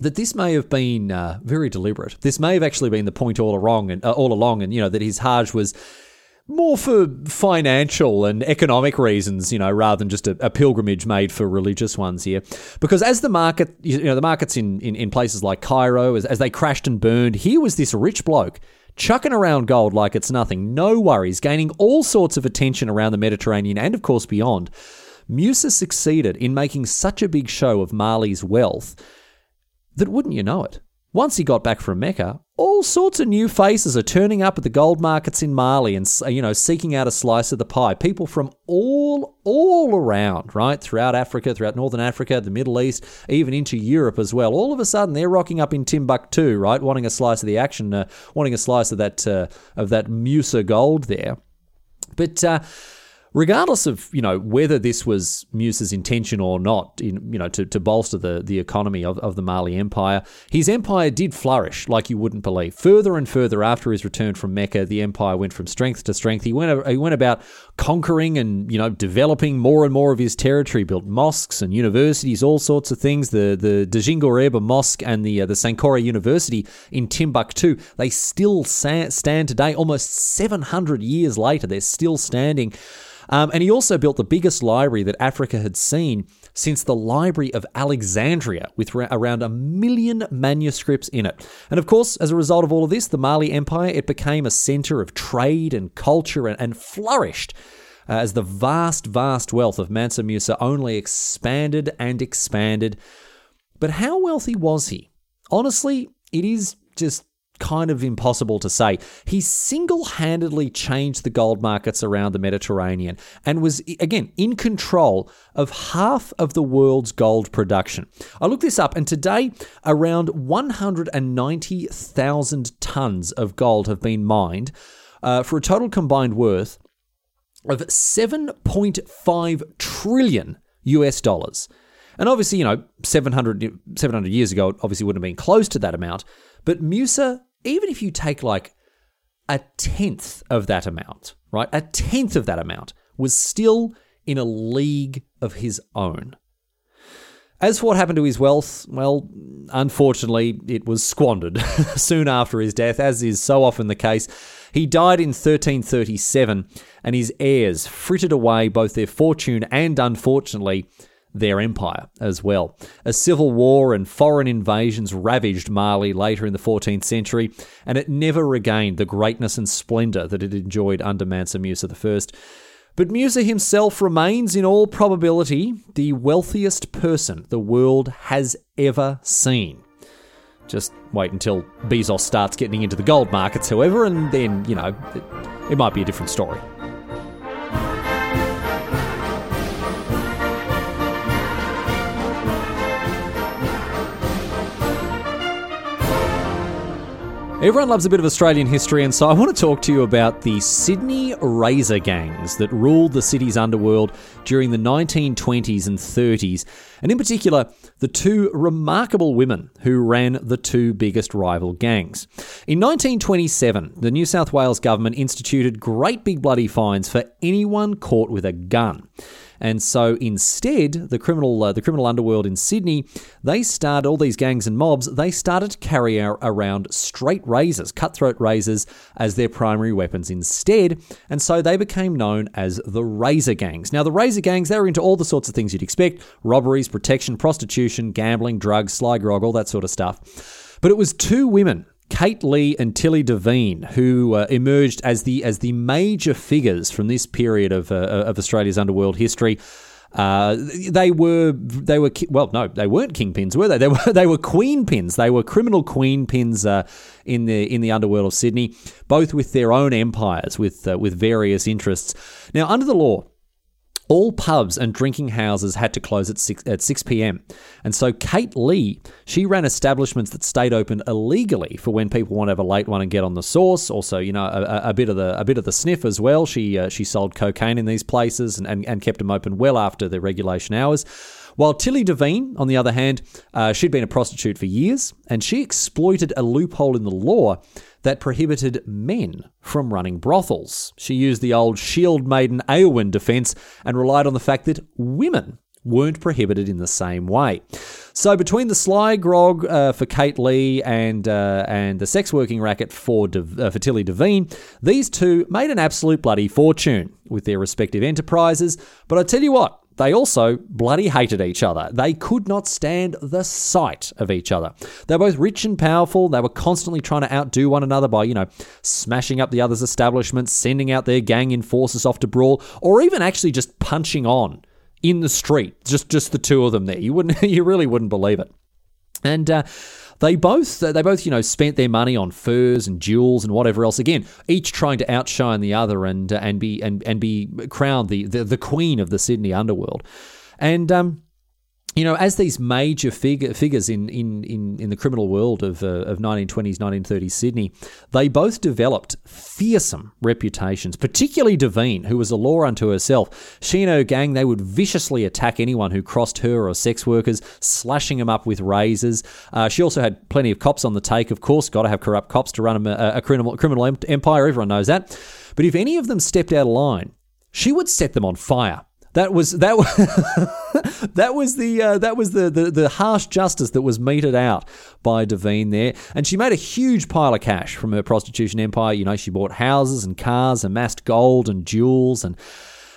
Speaker 1: that this may have been uh, very deliberate. This may have actually been the point all along, and uh, all along, and you know that his Hajj was more for financial and economic reasons, you know, rather than just a, a, pilgrimage made for religious ones here. Because as the market, you know, the markets in, in, in places like Cairo, as, as they crashed and burned, here was this rich bloke chucking around gold like it's nothing, no worries, gaining all sorts of attention around the Mediterranean and, of course, beyond. Musa succeeded in making such a big show of Mali's wealth that, wouldn't you know it, once he got back from Mecca, all sorts of new faces are turning up at the gold markets in Mali and you know seeking out a slice of the pie. People from all all around, right, throughout Africa, throughout northern Africa, the Middle East, even into Europe as well. All of a sudden, they're rocking up in Timbuktu, right, wanting a slice of the action, uh, wanting a slice of that uh, of that Musa gold there. But uh, regardless of you know whether this was Musa's intention or not, in you know to, to bolster the the economy of, of the Mali Empire, his empire did flourish like you wouldn't believe. Further and further after his return from Mecca, the empire went from strength to strength. He went he went about conquering and you know developing more and more of his territory, built mosques and universities, all sorts of things. The the Djinguereber Mosque and the uh, the Sankore University in Timbuktu, they still stand today, almost 700 years later. They're still standing. Um, and he also built the biggest library that Africa had seen since the Library of Alexandria, with ra- around a million manuscripts in it. And of course, as a result of all of this, the Mali Empire it became a center of trade and culture and, and flourished. Uh, as the vast, vast wealth of Mansa Musa only expanded and expanded. But how wealthy was he? Honestly, it is just kind of impossible to say. He single handedly changed the gold markets around the Mediterranean and was, again, in control of half of the world's gold production. I looked this up, and today around 190,000 tons of gold have been mined uh, for a total combined worth of 7.5 trillion US dollars. And obviously, you know, 700, 700 years ago, it obviously wouldn't have been close to that amount. But Musa even if you take like a tenth of that amount, right? A tenth of that amount was still in a league of his own. As for what happened to his wealth, well, unfortunately, it was squandered soon after his death, as is so often the case. He died in 1337, and his heirs frittered away both their fortune and, unfortunately, their empire as well. A civil war and foreign invasions ravaged Mali later in the 14th century, and it never regained the greatness and splendour that it enjoyed under Mansa Musa I. But Musa himself remains, in all probability, the wealthiest person the world has ever seen. Just wait until Bezos starts getting into the gold markets, however, and then, you know, it, it might be a different story. Everyone loves a bit of Australian history, and so I want to talk to you about the Sydney razor gangs that ruled the city's underworld during the 1920s and 30s, and in particular, the two remarkable women who ran the two biggest rival gangs. In 1927, the New South Wales government instituted great big bloody fines for anyone caught with a gun. And so instead, the criminal uh, the criminal underworld in Sydney, they started all these gangs and mobs. They started to carry around straight razors, cutthroat razors, as their primary weapons instead. And so they became known as the razor gangs. Now, the razor gangs they were into all the sorts of things you'd expect: robberies, protection, prostitution, gambling, drugs, sly grog, all that sort of stuff. But it was two women Kate Leigh and Tilly Devine, who uh, emerged as the as the major figures from this period of uh, of Australia's underworld history. Uh, they were they were well no they weren't kingpins were they? They were they were queen pins. They were criminal queen pins uh, in the in the underworld of Sydney both with their own empires with uh, with various interests. Now under the law all pubs and drinking houses had to close at 6, at 6 p.m. And so Kate Leigh, she ran establishments that stayed open illegally for when people want to have a late one and get on the sauce. Also, you know, a, a bit of the a bit of the sniff as well. She uh, she sold cocaine in these places and, and, and kept them open well after the regulation hours. While Tilly Devine, on the other hand, uh, she'd been a prostitute for years, and she exploited a loophole in the law that prohibited men from running brothels. She used the old shield maiden Eowyn defense and relied on the fact that women weren't prohibited in the same way. So between the sly grog uh, for Kate Leigh and uh, and the sex working racket for De- uh, for Tilly Devine, these two made an absolute bloody fortune with their respective enterprises. But I tell you what. They also bloody hated each other. They could not stand the sight of each other. They're both rich and powerful. They were constantly trying to outdo one another by, you know, smashing up the other's establishments, sending out their gang enforcers off to brawl, or even actually just punching on in the street, just just the two of them there. You wouldn't, you really wouldn't believe it. And uh, they both, they both, you know, spent their money on furs and jewels and whatever else. Again, each trying to outshine the other and uh, and be and and be crowned the, the the queen of the Sydney underworld. And um, you know, as these major figure, figures in, in, in, in the criminal world of, uh, of 1920s, 1930s Sydney, they both developed fearsome reputations, particularly Devine, who was a law unto herself. She and her gang, they would viciously attack anyone who crossed her or sex workers, slashing them up with razors. Uh, she also had plenty of cops on the take, of course, got to have corrupt cops to run a, a criminal, criminal empire, everyone knows that. But if any of them stepped out of line, she would set them on fire. That was that. was that was the uh, that was the, the the harsh justice that was meted out by Devine there, and she made a huge pile of cash from her prostitution empire. You know, she bought houses and cars, and amassed gold and jewels, and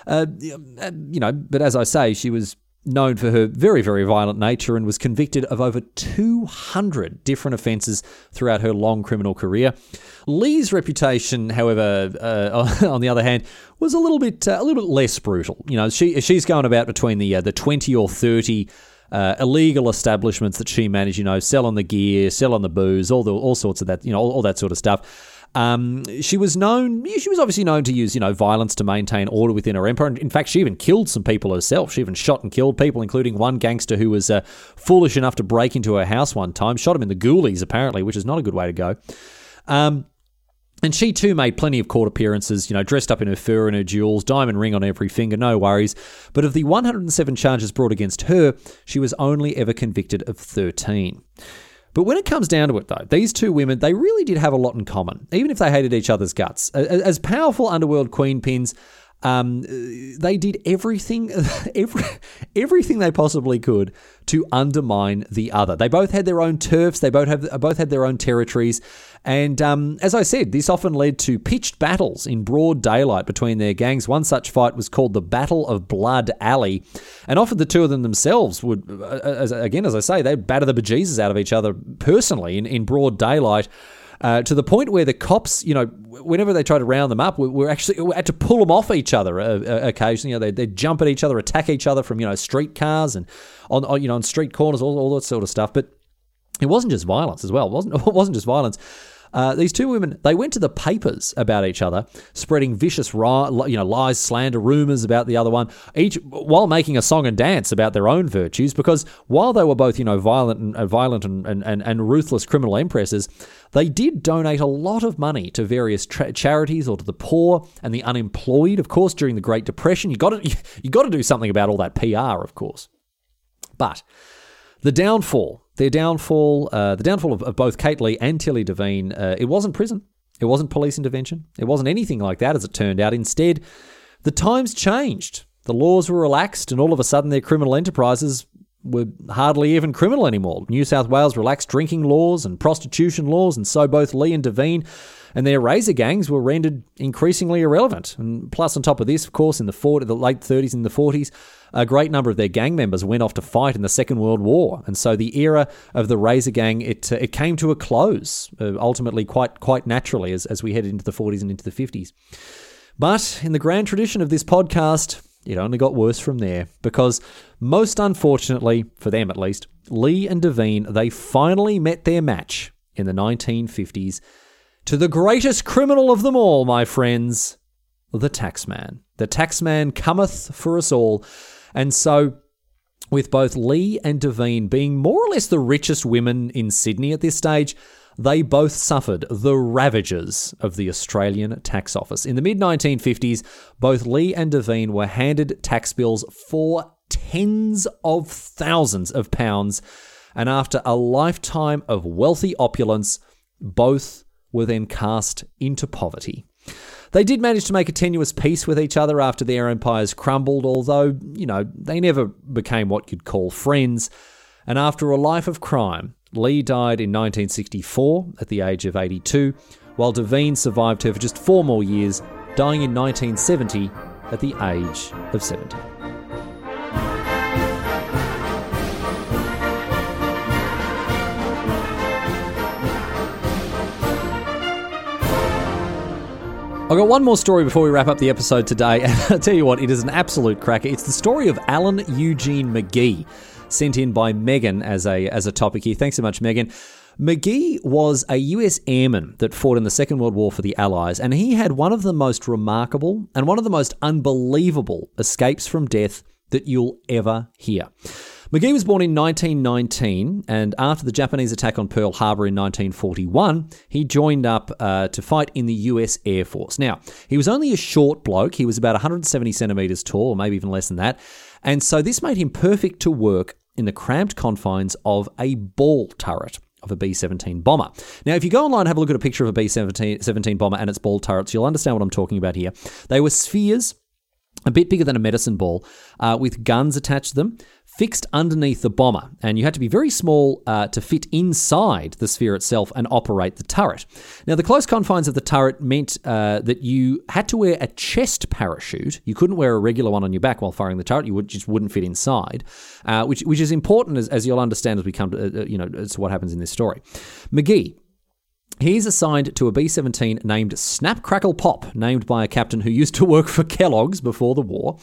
Speaker 1: uh, you know. But as I say, she was known for her very, very violent nature and was convicted of over 200 different offences throughout her long criminal career. Leigh's reputation, however, uh, on the other hand, was a little bit uh, a little bit less brutal. You know, she she's going about between the uh, the 20 or 30 uh, illegal establishments that she managed, you know, selling the gear, selling the booze, all the all sorts of that, you know, all, all that sort of stuff. Um, she was known. She was obviously known to use, you know, violence to maintain order within her empire. In fact, she even killed some people herself. She even shot and killed people, including one gangster who was uh, foolish enough to break into her house one time. Shot him in the ghoulies, apparently, which is not a good way to go. Um, and she too made plenty of court appearances, you know, dressed up in her fur and her jewels, diamond ring on every finger, no worries. But of the 107 charges brought against her, she was only ever convicted of 13. But when it comes down to it, though, these two women, they really did have a lot in common, even if they hated each other's guts. As powerful underworld queen pins, um, they did everything, every, everything they possibly could to undermine the other. They both had their own turfs. They both have both had their own territories, and um, as I said, this often led to pitched battles in broad daylight between their gangs. One such fight was called the Battle of Blood Alley, and often the two of them themselves would, uh, as, again, as I say, they'd batter the bejesus out of each other personally in, in broad daylight. Uh, to the point where the cops, you know, whenever they tried to round them up, we were actually we had to pull them off each other uh, uh, occasionally. You know, they'd, they'd, jump at each other, attack each other from you know street cars and on, on you know on street corners, all, all that sort of stuff. But it wasn't just violence as well. It wasn't it wasn't just violence. Uh, these two women, they went to the papers about each other, spreading vicious, you know, lies, slander, rumors about the other one, each while making a song and dance about their own virtues. Because while they were both, you know, violent and uh, violent and, and, and ruthless criminal empresses, they did donate a lot of money to various tra- charities or to the poor and the unemployed. Of course, during the Great Depression, you got to you got to do something about all that PR, of course. But the downfall their downfall, uh, the downfall of, of, both Kate Leigh and Tilly Devine, uh, it wasn't prison. It wasn't police intervention. It wasn't anything like that, as it turned out. Instead, the times changed. The laws were relaxed, and all of a sudden, their criminal enterprises were hardly even criminal anymore. New South Wales relaxed drinking laws and prostitution laws, and so both Leigh and Devine and their razor gangs were rendered increasingly irrelevant. And plus, on top of this, of course, in the, 40, the late 30s and the 40s, a great number of their gang members went off to fight in the Second World War, and so the era of the Razor Gang it uh, it came to a close, uh, ultimately quite quite naturally as as we headed into the 40s and into the 50s. But in the grand tradition of this podcast, it only got worse from there because, most unfortunately for them at least, Leigh and Devine they finally met their match in the 1950s to the greatest criminal of them all, my friends, the taxman. The taxman cometh for us all. And so, with both Leigh and Devine being more or less the richest women in Sydney at this stage, they both suffered the ravages of the Australian tax office. In the mid 1950s, both Leigh and Devine were handed tax bills for tens of thousands of pounds, and after a lifetime of wealthy opulence, both were then cast into poverty. They did manage to make a tenuous peace with each other after their empires crumbled, although, you know, they never became what you'd call friends. And after a life of crime, Leigh died in 1964 at the age of 82, while Devine survived her for just four more years, dying in 1970 at the age of 70. I've got one more story before we wrap up the episode today, and I'll tell you what, it is an absolute cracker. It's the story of Alan Eugene Magee, sent in by Megan as a as a topic here. Thanks so much, Megan. Magee was a US airman that fought in the Second World War for the Allies, and he had one of the most remarkable and one of the most unbelievable escapes from death that you'll ever hear. Magee was born in 1919, and after the Japanese attack on Pearl Harbor in 1941, he joined up uh, to fight in the US Air Force. Now, he was only a short bloke, he was about 170 centimeters tall, or maybe even less than that, and so this made him perfect to work in the cramped confines of a ball turret of a B 17 bomber. Now, if you go online and have a look at a picture of a B 17 bomber and its ball turrets, you'll understand what I'm talking about here. They were spheres a bit bigger than a medicine ball, uh, with guns attached to them, fixed underneath the bomber. And you had to be very small uh, to fit inside the sphere itself and operate the turret. Now, the close confines of the turret meant uh, that you had to wear a chest parachute. You couldn't wear a regular one on your back while firing the turret. You would, just wouldn't fit inside, uh, which, which is important as, as you'll understand as we come to, uh, you know, to what happens in this story. Magee He's assigned to a B 17 named Snap Crackle Pop, named by a captain who used to work for Kellogg's before the war.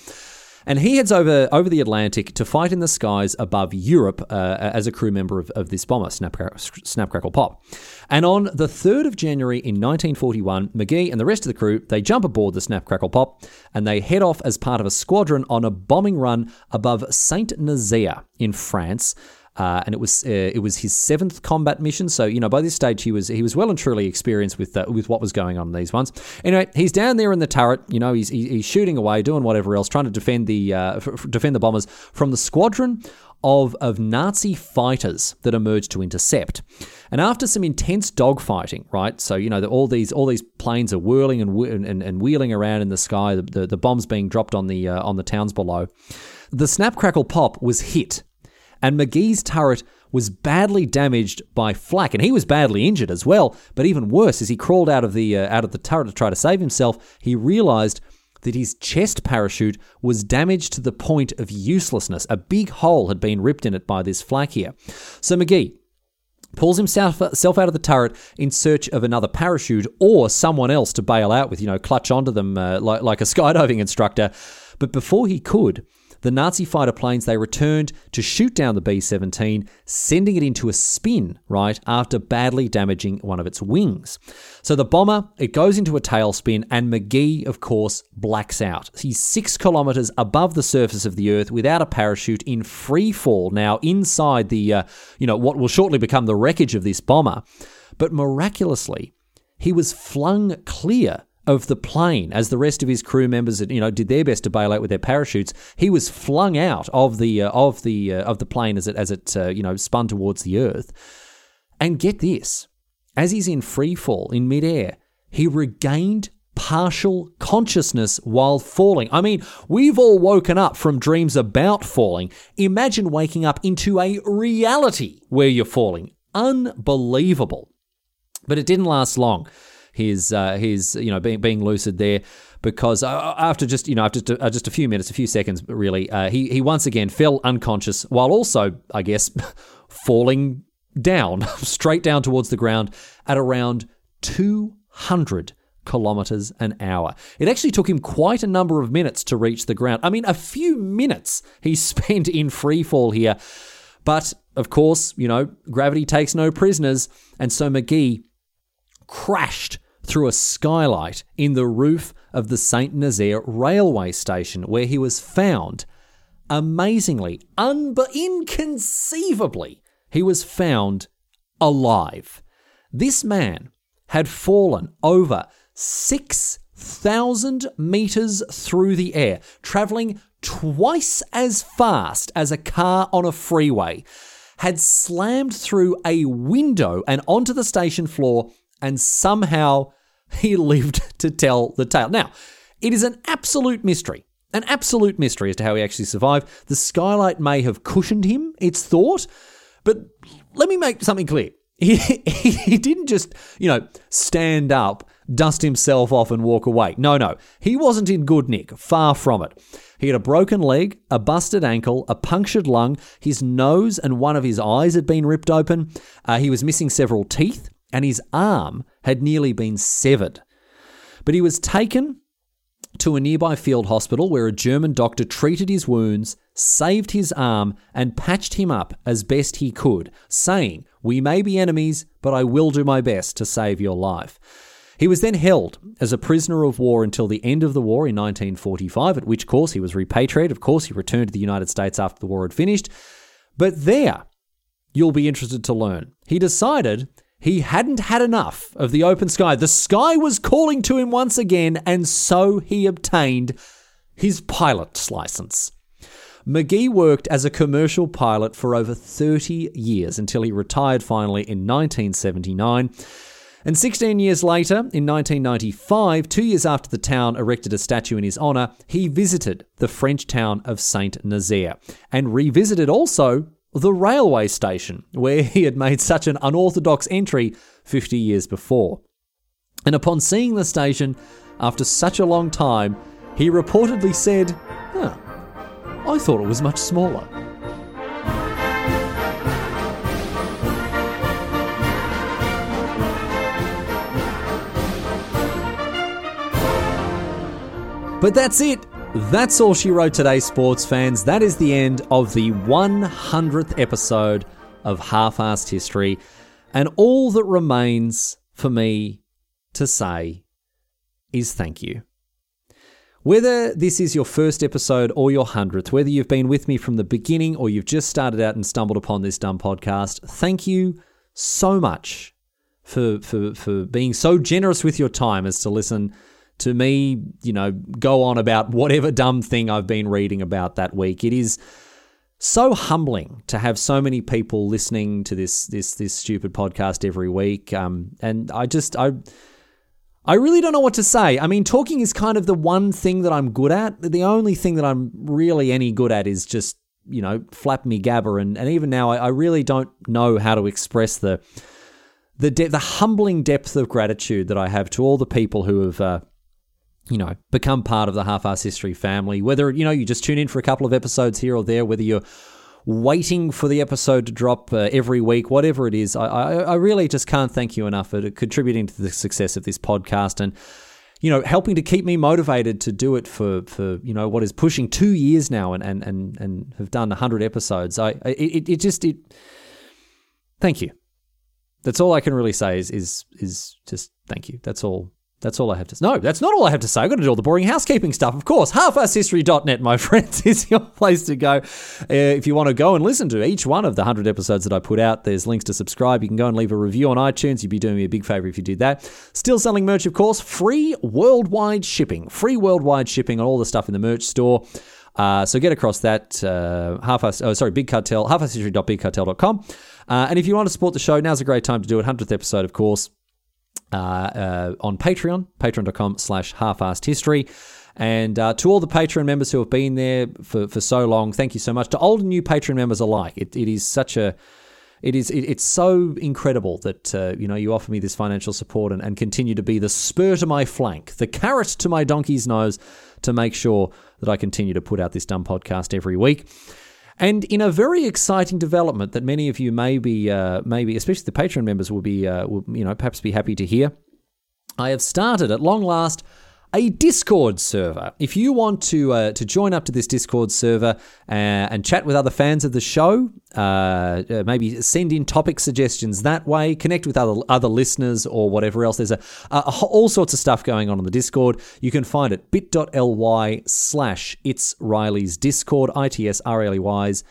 Speaker 1: And he heads over over the Atlantic to fight in the skies above Europe uh, as a crew member of, of this bomber, Snap, Snap Pop. And on the 3rd of January in 1941, Magee and the rest of the crew, they jump aboard the Snap Crackle Pop and they head off as part of a squadron on a bombing run above Saint Nazaire in France. Uh, and it was uh, it was his seventh combat mission. So you know by this stage he was he was well and truly experienced with uh, with what was going on in these ones. Anyway, he's down there in the turret. You know he's he's shooting away, doing whatever else, trying to defend the uh, f- defend the bombers from the squadron of of Nazi fighters that emerged to intercept. And after some intense dogfighting, right? So you know all these all these planes are whirling and and, and wheeling around in the sky. The, the, the bombs being dropped on the uh, on the towns below. The snap crackle pop was hit and Magee's turret was badly damaged by flak, and he was badly injured as well. But even worse, as he crawled out of the uh, out of the turret to try to save himself, he realized that his chest parachute was damaged to the point of uselessness. A big hole had been ripped in it by this flak here. So Magee pulls himself out of the turret in search of another parachute or someone else to bail out with, you know, clutch onto them uh, like, like a skydiving instructor. But before he could, the Nazi fighter planes they returned to shoot down the B 17, sending it into a spin, right, after badly damaging one of its wings. So the bomber, it goes into a tailspin, and Magee, of course, blacks out. He's six kilometers above the surface of the Earth without a parachute in free fall, now inside the, uh, you know, what will shortly become the wreckage of this bomber. But miraculously, he was flung clear of the plane as the rest of his crew members you know did their best to bail out with their parachutes he was flung out of the uh, of the uh, of the plane as it as it uh, you know spun towards the earth. And get this as he's in free fall in midair he regained partial consciousness while falling. I mean we've all woken up from dreams about falling. Imagine waking up into a reality where you're falling. Unbelievable. But it didn't last long his uh, his you know being being lucid there because uh, after just you know after just a, uh, just a few minutes, a few seconds really, uh, he he once again fell unconscious while also I guess falling down straight down towards the ground at around two hundred kilometers an hour. It actually took him quite a number of minutes to reach the ground. I mean, a few minutes he spent in free fall here. But of course, you know, gravity takes no prisoners, and so Magee crashed through a skylight in the roof of the St. Nazaire railway station, where he was found. Amazingly, un- inconceivably, he was found alive. This man had fallen over 6,000 meters through the air, traveling twice as fast as a car on a freeway, had slammed through a window and onto the station floor and somehow he lived to tell the tale. Now, it is an absolute mystery. An absolute mystery as to how he actually survived. The skylight may have cushioned him, it's thought, but let me make something clear. He, he didn't just, you know, stand up, dust himself off, and walk away. No, no. He wasn't in good nick. Far from it. He had a broken leg, a busted ankle, a punctured lung, his nose and one of his eyes had been ripped open, uh, he was missing several teeth, and his arm had nearly been severed. But he was taken to a nearby field hospital where a German doctor treated his wounds, saved his arm, and patched him up as best he could, saying, We may be enemies, but I will do my best to save your life. He was then held as a prisoner of war until the end of the war in 1945, at which course he was repatriated. Of course, he returned to the United States after the war had finished. But there, you'll be interested to learn, he decided he hadn't had enough of the open sky. The sky was calling to him once again, and so he obtained his pilot's license. Magee worked as a commercial pilot for over 30 years until he retired finally in 1979. And 16 years later, in 1995, two years after the town erected a statue in his honour, he visited the French town of Saint Nazaire and revisited also the railway station, where he had made such an unorthodox entry 50 years before. And upon seeing the station, after such a long time, he reportedly said, huh, I thought it was much smaller. But that's it. That's all she wrote today, sports fans. That is the end of the 100th episode of Half-Arsed History. And all that remains for me to say is thank you. Whether this is your first episode or your hundredth, whether you've been with me from the beginning or you've just started out and stumbled upon this dumb podcast, thank you so much for, for, for being so generous with your time as to listen to me, you know, go on about whatever dumb thing I've been reading about that week. It is so humbling to have so many people listening to this this this stupid podcast every week. Um, and I just I I really don't know what to say. I mean, talking is kind of the one thing that I'm good at. The only thing that I'm really any good at is just you know flap me gabber, and and even now I, I really don't know how to express the the de- the humbling depth of gratitude that I have to all the people who have. Uh, you know, become part of the Half Ass History family. Whether, you know, you just tune in for a couple of episodes here or there, whether you're waiting for the episode to drop uh, every week, whatever it is, I, I, I really just can't thank you enough for contributing to the success of this podcast and, you know, helping to keep me motivated to do it for, for you know, what is pushing two years now and, and, and, and have done 100 episodes. I, it, it just, it, thank you. That's all I can really say is, is, is just thank you. That's all that's all I have to say. No, that's not all I have to say. I've got to do all the boring housekeeping stuff, of course. Halfasshistory.net, my friends, is your place to go. Uh, if you want to go and listen to each one of the 100 episodes that I put out, there's links to subscribe. You can go and leave a review on iTunes. You'd be doing me a big favor if you did that. Still selling merch, of course. Free worldwide shipping. Free worldwide shipping on all the stuff in the merch store. Uh, so get across that. Uh, half oh, sorry, Big Cartel, halfasshistory.bigcartel.com. Uh, and if you want to support the show, now's a great time to do it. 100th episode, of course uh, uh, on Patreon, patreon.com slash half-assed history. And uh, to all the Patreon members who have been there for, for so long, thank you so much. To old and new Patreon members alike, it, it is such a it is it, it's so incredible that uh, you know you offer me this financial support and, and continue to be the spur to my flank, the carrot to my donkey's nose, to make sure that I continue to put out this dumb podcast every week. And in a very exciting development that many of you may be, uh, maybe especially the Patreon members will be, uh, will, you know, perhaps be happy to hear. I have started at long last a Discord server. If you want to uh, to join up to this Discord server uh, and chat with other fans of the show, uh, uh, maybe send in topic suggestions that way, connect with other other listeners or whatever else. There's a, a, all sorts of stuff going on on the Discord. You can find it bit.ly slash it's Riley's Discord, I T S R L E Y's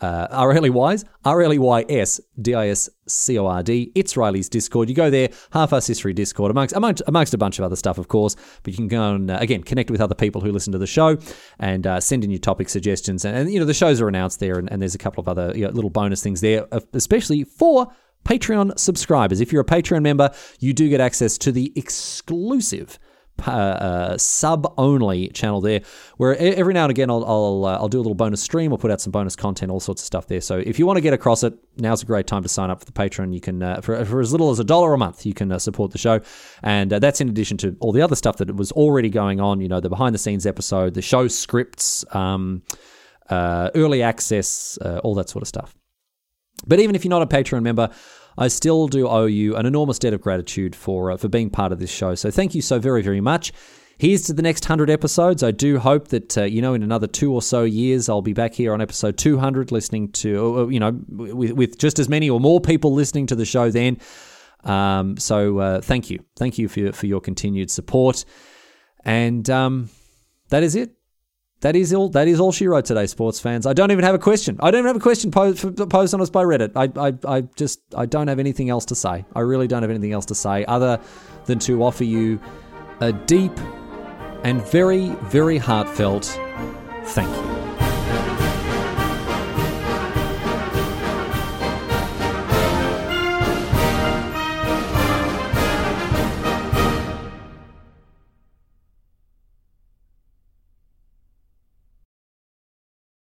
Speaker 1: uh, R-L-E-Ys, R-L-E-Y-S, D-I-S-C-O-R-D. It's Riley's Discord. You go there, Half-Ass History Discord, amongst, amongst, amongst a bunch of other stuff, of course. But you can go and, uh, again, connect with other people who listen to the show and uh, send in your topic suggestions. And, and, you know, the shows are announced there, and, and there's a couple of other you know, little bonus things there, especially for Patreon subscribers. If you're a Patreon member, you do get access to the exclusive uh, sub only channel there, where every now and again I'll I'll, uh, I'll do a little bonus stream or put out some bonus content, all sorts of stuff there. So if you want to get across it, now's a great time to sign up for the Patreon. You can uh, for for as little as a dollar a month, you can uh, support the show, and uh, that's in addition to all the other stuff that was already going on. You know, the behind the scenes episode, the show scripts, um, early access, all that sort of stuff. But even if you're not a Patreon member, I still do owe you an enormous debt of gratitude for uh, for being part of this show. So thank you so very very much. Here's to the next 100 episodes. I do hope that, uh, you know, in another two or so years, I'll be back here on episode 200 listening to, uh, you know, with, with just as many or more people listening to the show then. Um, so uh, thank you. Thank you for, for your continued support. And um, that is it. That is all. That is all she wrote today, sports fans. I don't even have a question. I don't even have a question posed, posed on us by Reddit. I, I, I just, I don't have anything else to say. I really don't have anything else to say other than to offer you a deep and very, very heartfelt thank you.